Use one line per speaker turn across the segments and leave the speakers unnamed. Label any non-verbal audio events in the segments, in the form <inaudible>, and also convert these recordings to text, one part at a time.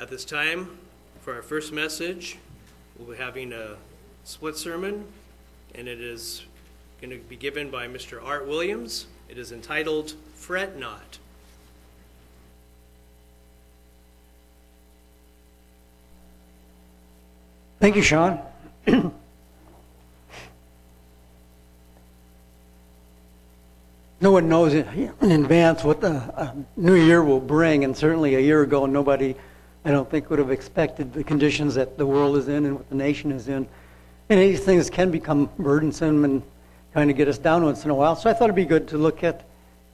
At this time, for our first message, we'll be having a split sermon, and it is going to be given by Mr. Art Williams. It is entitled Fret Not.
Thank you, Sean. <clears throat> no one knows in advance what the uh, new year will bring, and certainly a year ago, nobody, I don't think, would have expected the conditions that the world is in and what the nation is in. And these things can become burdensome and kind of get us down once in a while. So I thought it'd be good to look at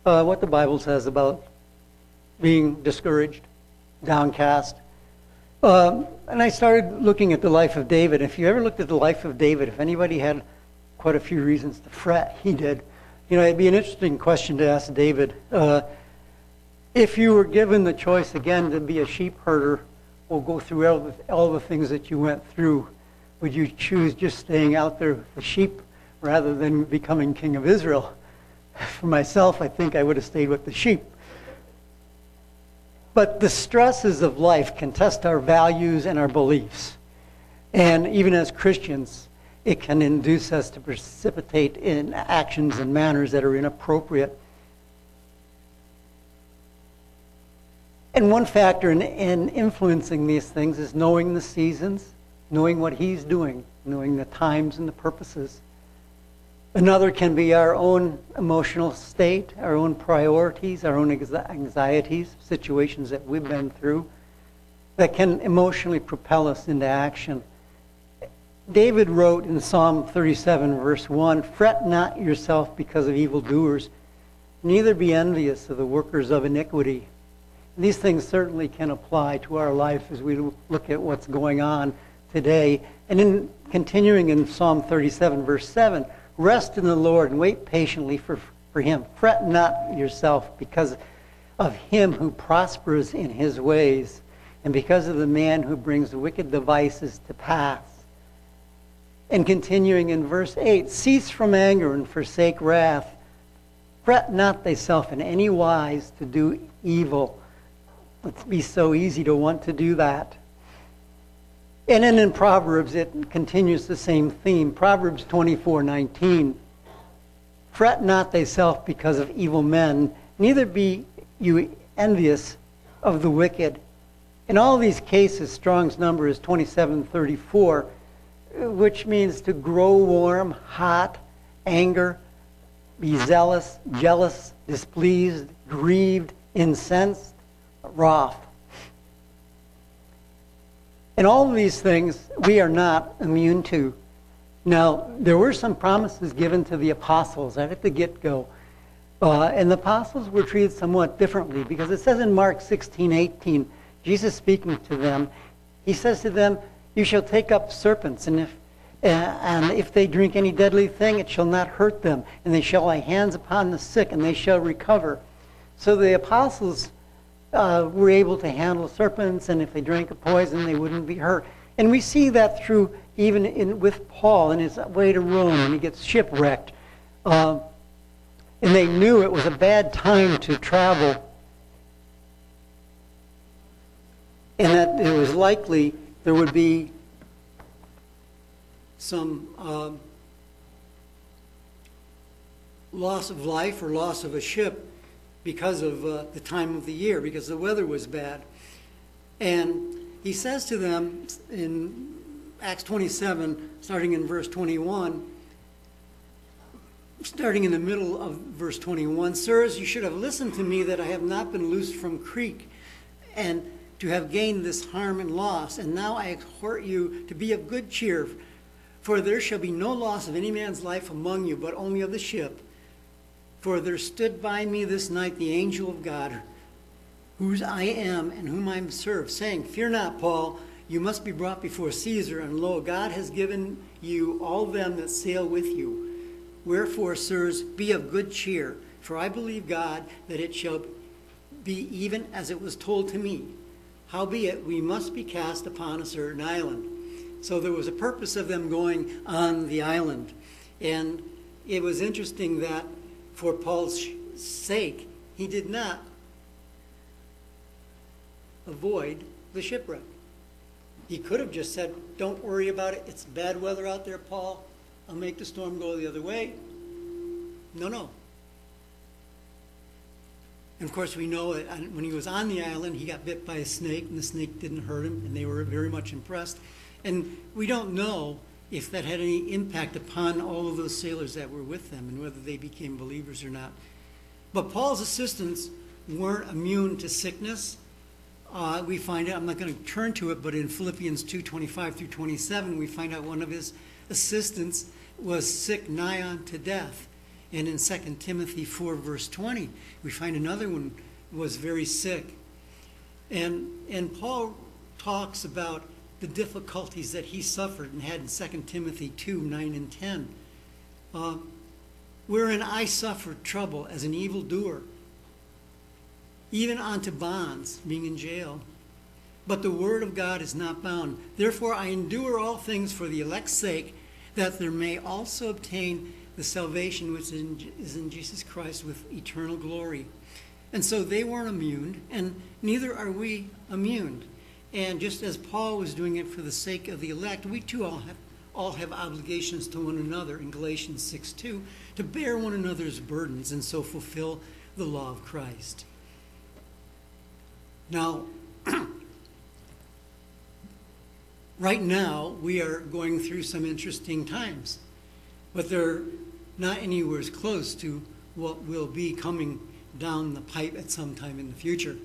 uh, what the Bible says about being discouraged, downcast. Um, and I started looking at the life of David. If you ever looked at the life of David, if anybody had quite a few reasons to fret, he did. You know, it'd be an interesting question to ask David. Uh, if you were given the choice again to be a sheep herder or go through all the, all the things that you went through, would you choose just staying out there with the sheep rather than becoming king of Israel? <laughs> For myself, I think I would have stayed with the sheep. But the stresses of life can test our values and our beliefs. And even as Christians, it can induce us to precipitate in actions and manners that are inappropriate. And one factor in, in, influencing these things is knowing the seasons, knowing what He's doing, knowing the times and the purposes. Another can be our own emotional state, our own priorities, our own anxieties, situations that we've been through that can emotionally propel us into action. David wrote in Psalm 37, verse 1 Fret not yourself because of evildoers, neither be envious of the workers of iniquity. These things certainly can apply to our life as we look at what's going on today. And in continuing in Psalm 37, verse 7, rest in the Lord and wait patiently for, for him. Fret not yourself because of him who prospers in his ways and because of the man who brings wicked devices to pass. And continuing in verse 8 Cease from anger and forsake wrath. Fret not thyself in any wise to do evil. It's be so easy to want to do that. And then in Proverbs, it continues the same theme. Proverbs 24 19. Fret not thyself because of evil men, neither be you envious of the wicked. In all these cases, Strong's number is 2734 which means to grow warm, hot, anger, be zealous, jealous, displeased, grieved, incensed, wroth. And all of these things we are not immune to. Now, there were some promises given to the apostles right at the get go. Uh, and the apostles were treated somewhat differently because it says in Mark 16 18, Jesus speaking to them, he says to them, you shall take up serpents, and if, uh, and if they drink any deadly thing, it shall not hurt them. And they shall lay hands upon the sick, and they shall recover. So the apostles uh, were able to handle serpents, and if they drank a poison, they wouldn't be hurt. And we see that through even in, with Paul in his way to Rome, and he gets shipwrecked. Uh, and they knew it was a bad time to travel, and that it was likely there would be some um, loss of life or loss of a ship because of uh, the time of the year, because the weather was bad. And he says to them in Acts 27, starting in verse 21, starting in the middle of verse 21, Sirs, you should have listened to me that I have not been loosed from Crete. And to have gained this harm and loss. And now I exhort you to be of good cheer, for there shall be no loss of any man's life among you, but only of the ship. For there stood by me this night the angel of God, whose I am and whom I serve, saying, Fear not, Paul, you must be brought before Caesar, and lo, God has given you all them that sail with you. Wherefore, sirs, be of good cheer, for I believe God that it shall be even as it was told to me. Howbeit, we must be cast upon a certain island. So there was a purpose of them going on the island. And it was interesting that for Paul's sake, he did not avoid the shipwreck. He could have just said, Don't worry about it. It's bad weather out there, Paul. I'll make the storm go the other way. No, no. And of course, we know that when he was on the island, he got bit by a snake, and the snake didn't hurt him, and they were very much impressed. And we don't know if that had any impact upon all of those sailors that were with them and whether they became believers or not. But Paul's assistants weren't immune to sickness. Uh, we find out, I'm not going to turn to it, but in Philippians 2 25 through 27, we find out one of his assistants was sick nigh unto death. And in 2 Timothy 4, verse 20, we find another one was very sick. And, and Paul talks about the difficulties that he suffered and had in 2 Timothy 2, 9 and 10. Uh, wherein I suffered trouble as an evildoer, even unto bonds, being in jail. But the word of God is not bound. Therefore I endure all things for the elect's sake, that there may also obtain the salvation which is in Jesus Christ with eternal glory. And so they weren't immune, and neither are we immune. And just as Paul was doing it for the sake of the elect, we too all have, all have obligations to one another in Galatians 6 2 to bear one another's burdens and so fulfill the law of Christ. Now, <clears throat> right now, we are going through some interesting times, but they're not anywhere as close to what will be coming down the pipe at some time in the future.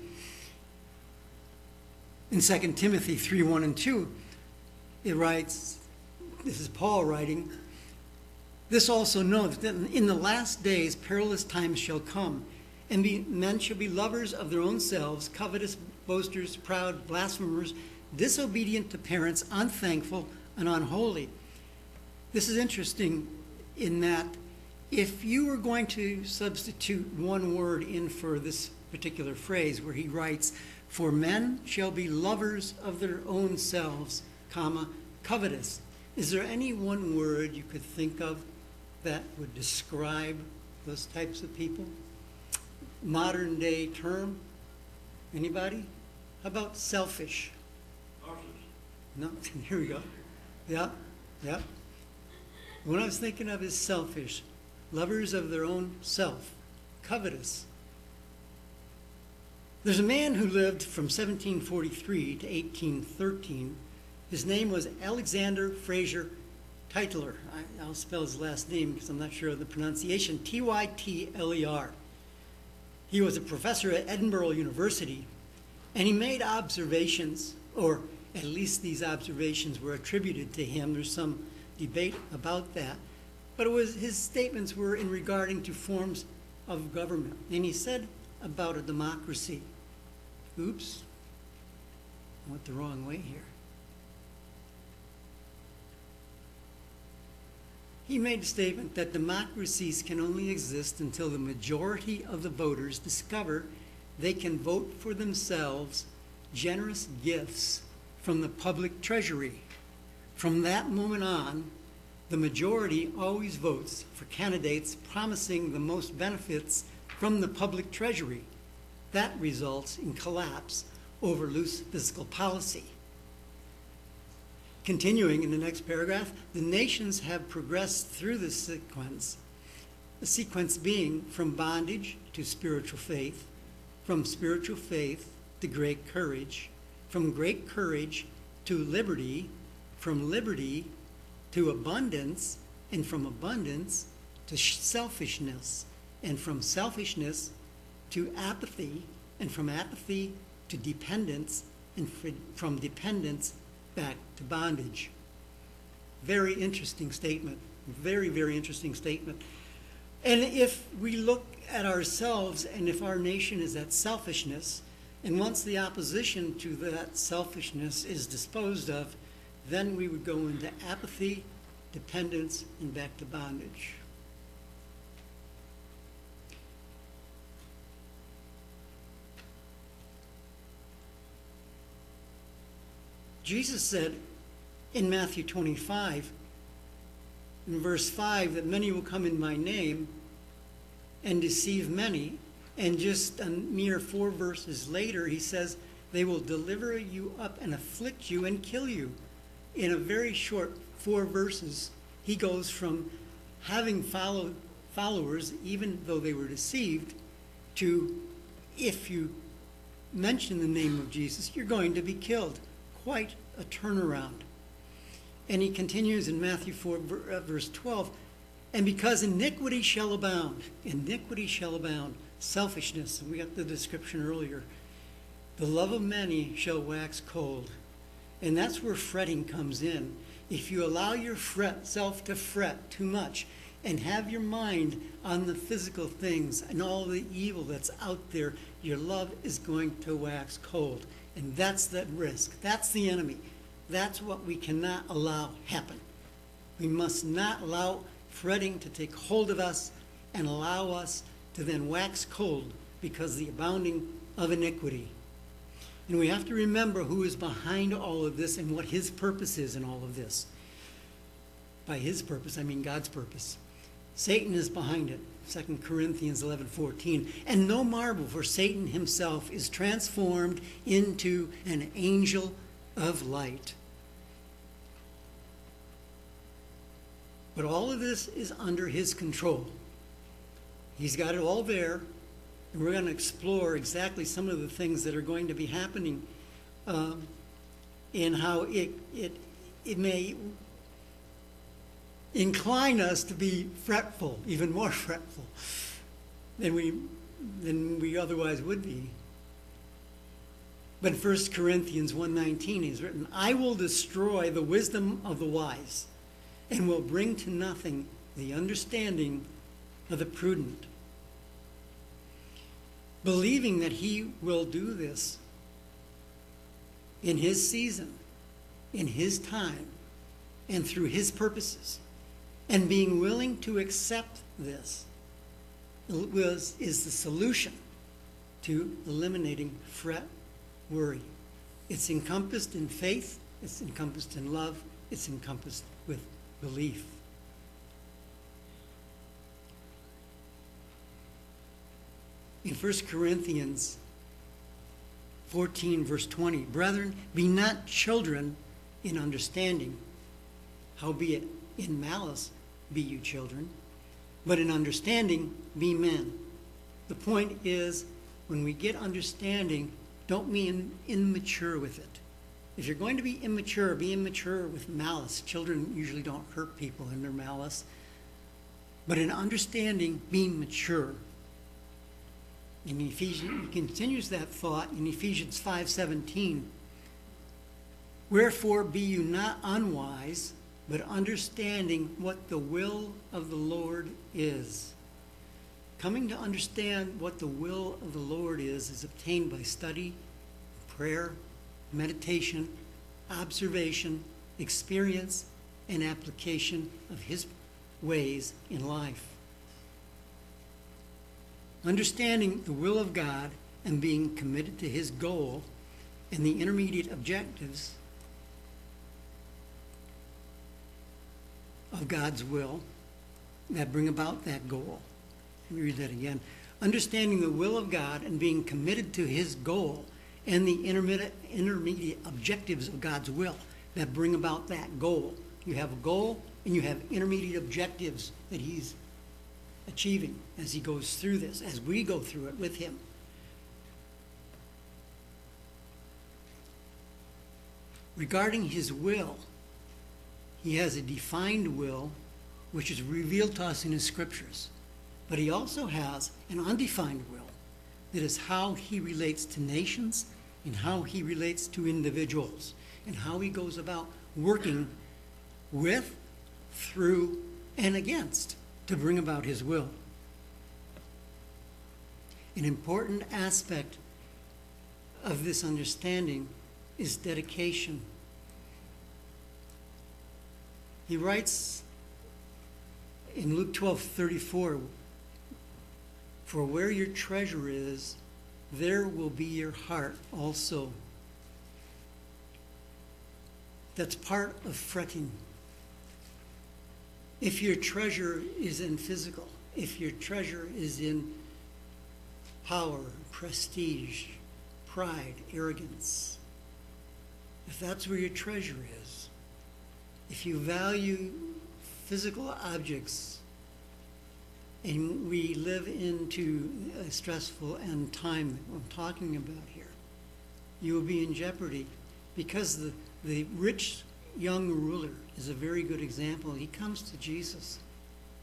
In 2 Timothy 3 1 and 2, it writes, this is Paul writing, this also know that in the last days perilous times shall come, and be, men shall be lovers of their own selves, covetous, boasters, proud, blasphemers, disobedient to parents, unthankful, and unholy. This is interesting in that if you were going to substitute one word in for this particular phrase where he writes, For men shall be lovers of their own selves, comma, covetous. Is there any one word you could think of that would describe those types of people? Modern day term? Anybody? How about selfish? No, <laughs> here we go. Yeah, yeah. What I was thinking of is selfish lovers of their own self, covetous. There's a man who lived from 1743 to 1813. His name was Alexander Fraser Tytler. I, will spell his last name because I'm not sure of the pronunciation T Y T L E R. He was a professor at Edinburgh University, and he made observations, or at least these observations were attributed to him. There's some debate about that but it was his statements were in regarding to forms of government. And he said about a democracy, oops, I went the wrong way here. He made a statement that democracies can only exist until the majority of the voters discover they can vote for themselves generous gifts from the public treasury. From that moment on, the majority always votes for candidates promising the most benefits from the public treasury. That results in collapse over loose fiscal policy. Continuing in the next paragraph, the nations have progressed through this sequence, the sequence being from bondage to spiritual faith, from spiritual faith to great courage, from great courage to liberty, from liberty to abundance, and from abundance to selfishness, and from selfishness to apathy, and from apathy to dependence, and from dependence back to bondage. Very interesting statement. Very, very interesting statement. And if we look at ourselves and if our nation is at selfishness, and once the opposition to that selfishness is disposed of, then we would go into apathy, dependence, and back to bondage. Jesus said in Matthew 25, in verse 5, that many will come in my name and deceive many. And just a mere four verses later, he says, they will deliver you up and afflict you and kill you. In a very short four verses, he goes from having follow, followers, even though they were deceived, to if you mention the name of Jesus, you're going to be killed. Quite a turnaround. And he continues in Matthew 4, uh, verse 12 And because iniquity shall abound, iniquity shall abound, selfishness, we got the description earlier, the love of many shall wax cold. And that's where fretting comes in. If you allow your fret, self to fret too much and have your mind on the physical things and all the evil that's out there, your love is going to wax cold. And that's the risk. That's the enemy. That's what we cannot allow happen. We must not allow fretting to take hold of us and allow us to then wax cold because of the abounding of iniquity. And we have to remember who is behind all of this and what his purpose is in all of this. By his purpose, I mean God's purpose. Satan is behind it. 2 Corinthians 11:14. And no marvel for Satan himself is transformed into an angel of light. But all of this is under his control. He's got it all there, and we're going to explore exactly some of the things that are going to be happening um, and how it, it, it may incline us to be fretful, even more <laughs> fretful than we, than we otherwise would be. But 1 Corinthians 1.19 is written, I will destroy the wisdom of the wise and will bring to nothing the understanding of the prudent. Believing that he will do this in his season, in his time, and through his purposes, and being willing to accept this was, is the solution to eliminating fret, worry. It's encompassed in faith, it's encompassed in love, it's encompassed with belief. In 1 Corinthians 14, verse 20, Brethren, be not children in understanding, howbeit in malice be you children, but in understanding be men. The point is, when we get understanding, don't be in, immature with it. If you're going to be immature, be immature with malice. Children usually don't hurt people in their malice. But in understanding, being mature. In Ephesians, he continues that thought in Ephesians 5:17. Wherefore be you not unwise, but understanding what the will of the Lord is. Coming to understand what the will of the Lord is is obtained by study, prayer, meditation, observation, experience, and application of His ways in life. Understanding the will of God and being committed to His goal and the intermediate objectives of God's will that bring about that goal. Let me read that again. Understanding the will of God and being committed to His goal and the intermediate, intermediate objectives of God's will that bring about that goal. You have a goal and you have intermediate objectives that He's achieving as He goes through this, as we go through it with Him. Regarding His will, He has a defined will which is revealed to us in His scriptures. But He also has an undefined will that is how he relates to nations and how he relates to individuals and how he goes about working with, through, and against to bring about his will. An important aspect of this understanding is dedication. He writes in Luke 12 34, For where your treasure is, there will be your heart also. That's part of fretting. If your treasure is in physical, if your treasure is in power, prestige, pride, arrogance, if that's where your treasure is, if you value physical objects, and we live into a stressful end time that I'm talking about here, you will be in jeopardy because the, the rich young ruler is a very good example. He comes to Jesus,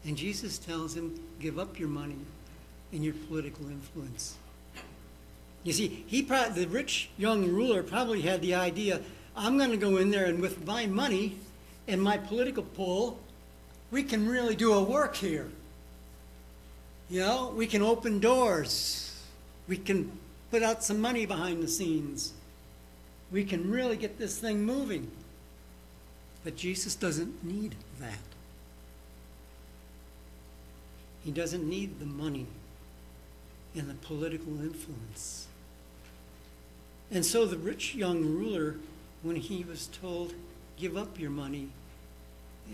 and Jesus tells him, Give up your money and your political influence. You see, he the rich young ruler probably had the idea, I'm going to go in there and with my money and my political pull, we can really do a work here. You know, we can open doors. We can put out some money behind the scenes. We can really get this thing moving. But Jesus doesn't need that. He doesn't need the money and the political influence. And so the rich young ruler, when he was told, Give up your money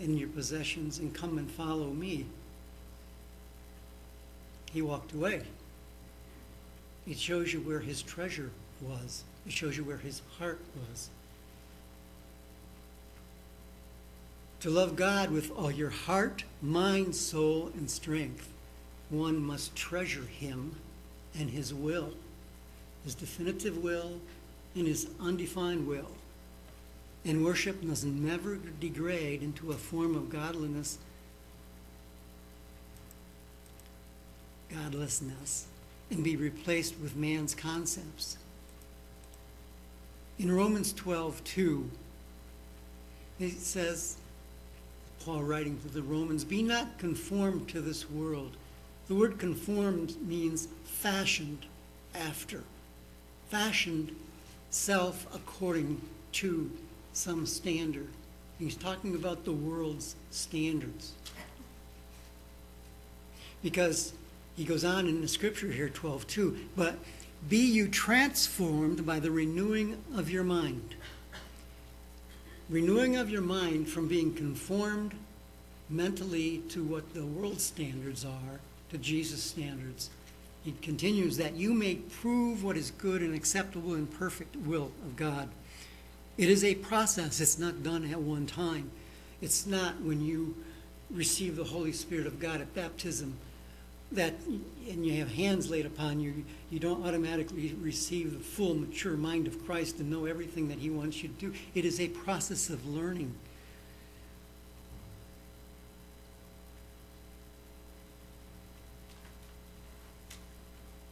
and your possessions and come and follow me, he walked away. It shows you where his treasure was, it shows you where his heart was. To love God with all your heart, mind, soul, and strength, one must treasure him and his will, his definitive will and his undefined will. And worship must never degrade into a form of godliness, godlessness, and be replaced with man's concepts. In Romans 12, 2, it says, Paul writing to the Romans, Be not conformed to this world. The word conformed means fashioned after, fashioned self according to some standard. He's talking about the world's standards. Because he goes on in the scripture here, 12 2, but be you transformed by the renewing of your mind. Renewing of your mind from being conformed mentally to what the world standards are, to Jesus' standards. He continues that you may prove what is good and acceptable and perfect will of God. It is a process, it's not done at one time. It's not when you receive the Holy Spirit of God at baptism that and you have hands laid upon you, you don't automatically receive the full mature mind of Christ and know everything that he wants you to do. It is a process of learning.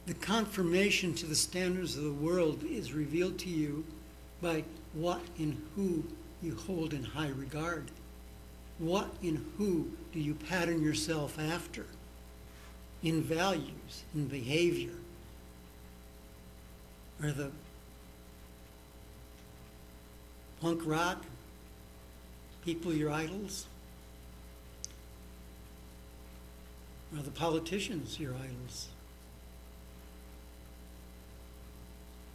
The confirmation to the standards of the world is revealed to you by what and who you hold in high regard. What and who do you pattern yourself after in values, in behavior? Are the punk rock people your idols? Are the politicians your idols?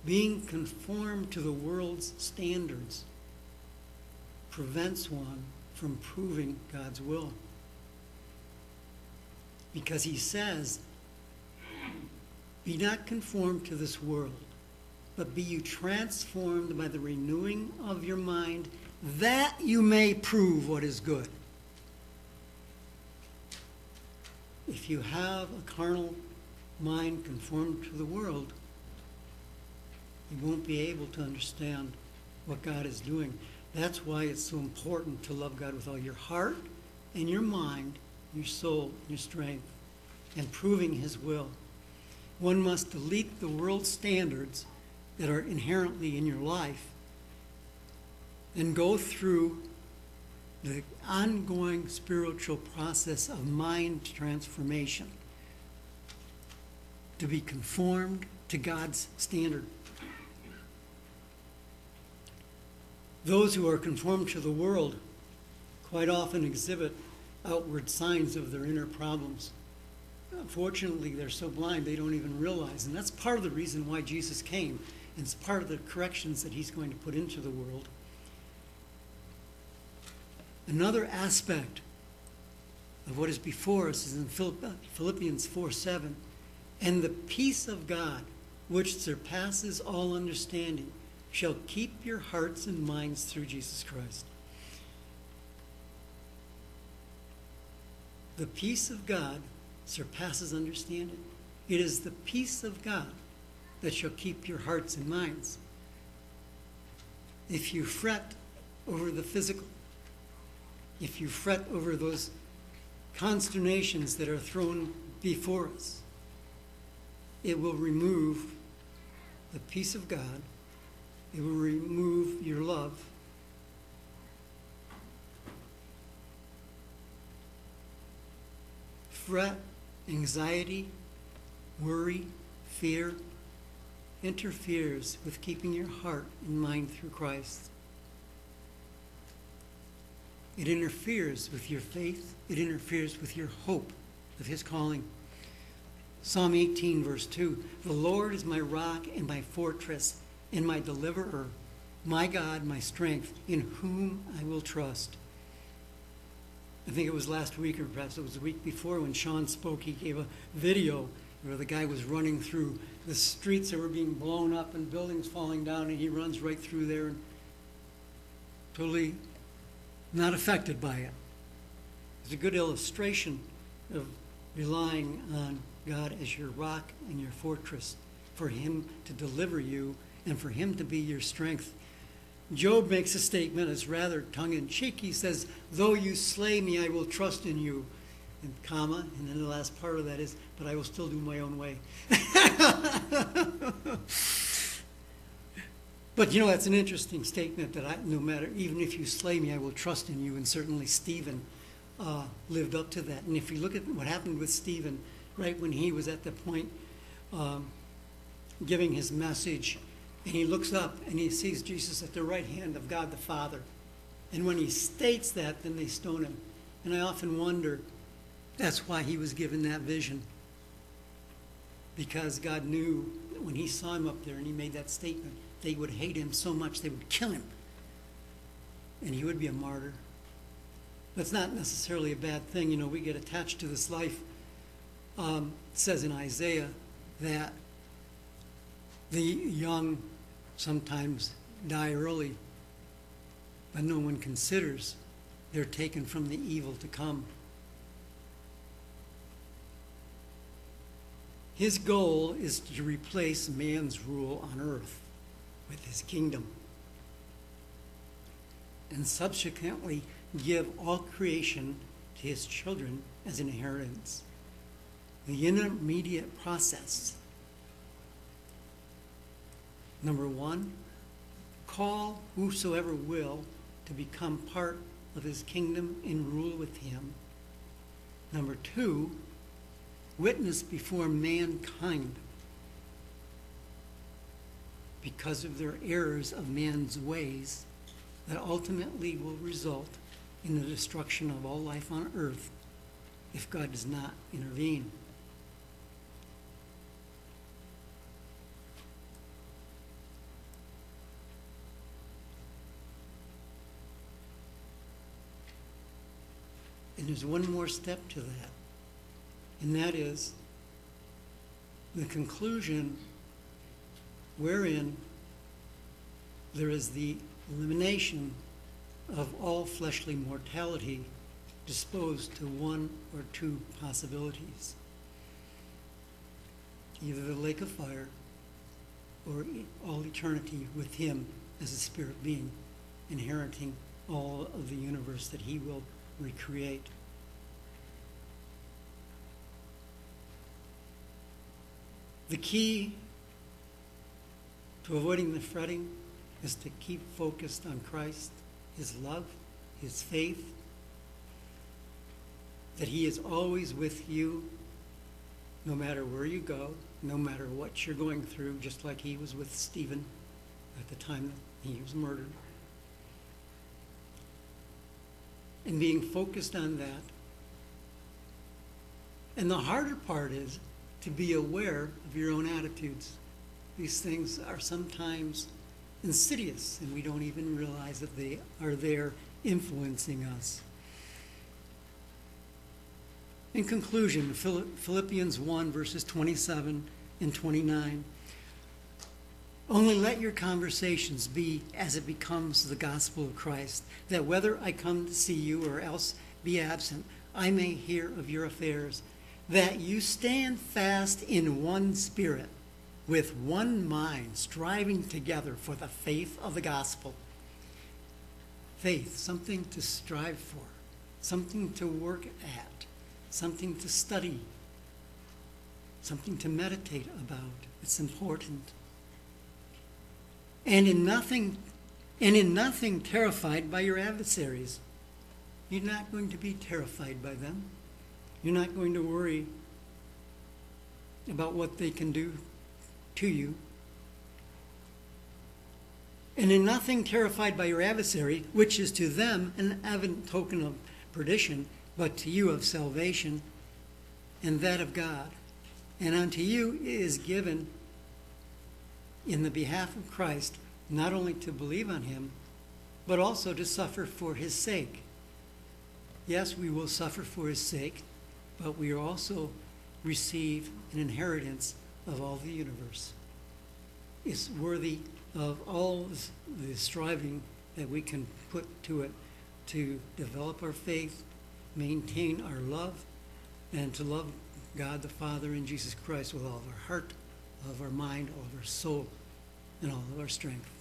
Being conformed to the world's standards prevents one from proving God's will. Because he says, Be not conformed to this world, but be you transformed by the renewing of your mind, that you may prove what is good. If you have a carnal mind conformed to the world, you won't be able to understand what God is doing. That's why it's so important to love God with all your heart and your mind, your soul, your strength, and proving His will. One must delete the world standards that are inherently in your life and go through the ongoing spiritual process of mind transformation to be conformed to God's standard. Those who are conformed to the world quite often exhibit outward signs of their inner problems. Unfortunately, they're so blind they don't even realize. And that's part of the reason why Jesus came. And it's part of the corrections that he's going to put into the world. Another aspect of what is before us is in Philippians 4 7. And the peace of God, which surpasses all understanding, shall keep your hearts and minds through Jesus Christ. The peace of God surpasses understanding. It is the peace of God that shall keep your hearts and minds. If you fret over the physical, if you fret over those consternations that are thrown before us, it will remove the peace of God. It will remove your love. Fret, anxiety, worry, fear interferes with keeping your heart and mind through Christ. It interferes with your faith. It interferes with your hope of His calling. Psalm 18, verse 2 The Lord is my rock and my fortress and my deliverer, my God, my strength, in whom I will trust. I think it was last week, or perhaps it was the week before, when Sean spoke, he gave a video where the guy was running through the streets that were being blown up and buildings falling down, and he runs right through there and totally not affected by it. It's a good illustration of relying on God as your rock and your fortress, for Him to deliver you and for Him to be your strength. Job makes a statement, it's rather tongue in cheek. He says, Though you slay me, I will trust in you. And comma, and then the last part of that is, But I will still do my own way. <laughs> but you know, that's an interesting statement that I, no matter, even if you slay me, I will trust in you. And certainly Stephen uh, lived up to that. And if you look at what happened with Stephen, right when he was at the point um, giving his message, and he looks up and he sees Jesus at the right hand of God the Father. And when he states that, then they stone him. And I often wonder that's why he was given that vision. Because God knew that when he saw him up there and he made that statement, they would hate him so much they would kill him. And he would be a martyr. That's not necessarily a bad thing. You know, we get attached to this life. Um, says in Isaiah that the young sometimes die early, but no one considers they're taken from the evil to come. His goal is to replace man's rule on earth with his kingdom and subsequently give all creation to his children as an inheritance. The intermediate process Number one, call whosoever will to become part of his kingdom and rule with him. Number two, witness before mankind because of their errors of man's ways that ultimately will result in the destruction of all life on earth if God does not intervene. And there's one more step to that, and that is the conclusion wherein there is the elimination of all fleshly mortality disposed to one or two possibilities. Either the lake of fire or all eternity with Him as a spirit being, inheriting all of the universe that He will recreate. The key to avoiding the fretting is to keep focused on Christ, His love, His faith, that He is always with you no matter where you go, no matter what you're going through, just like He was with Stephen at the time that he was murdered. And being focused on that. And the harder part is to be aware of your own attitudes. These things are sometimes insidious, and we don't even realize that they are there influencing us. In conclusion, Philippians 1, verses 27 and 29. Only let your conversations be as it becomes the gospel of Christ, that whether I come to see you or else be absent, I may hear of your affairs, that you stand fast in one spirit, with one mind, striving together for the faith of the gospel. Faith, something to strive for, something to work at, something to study, something to meditate about. It's important. And in nothing and in nothing terrified by your adversaries. You're not going to be terrified by them. You're not going to worry about what they can do to you. And in nothing terrified by your adversary, which is to them an evident token of perdition, but to you of salvation, and that of God. And unto you is given in the behalf of Christ not only to believe on him, but also to suffer for his sake. Yes, we will suffer for his sake, but we also receive an inheritance of all the universe. It's worthy of all the striving that we can put to it to develop our faith, maintain our love, and to love God the Father and Jesus Christ with all of our heart, of our mind, of our soul, and all of our strength.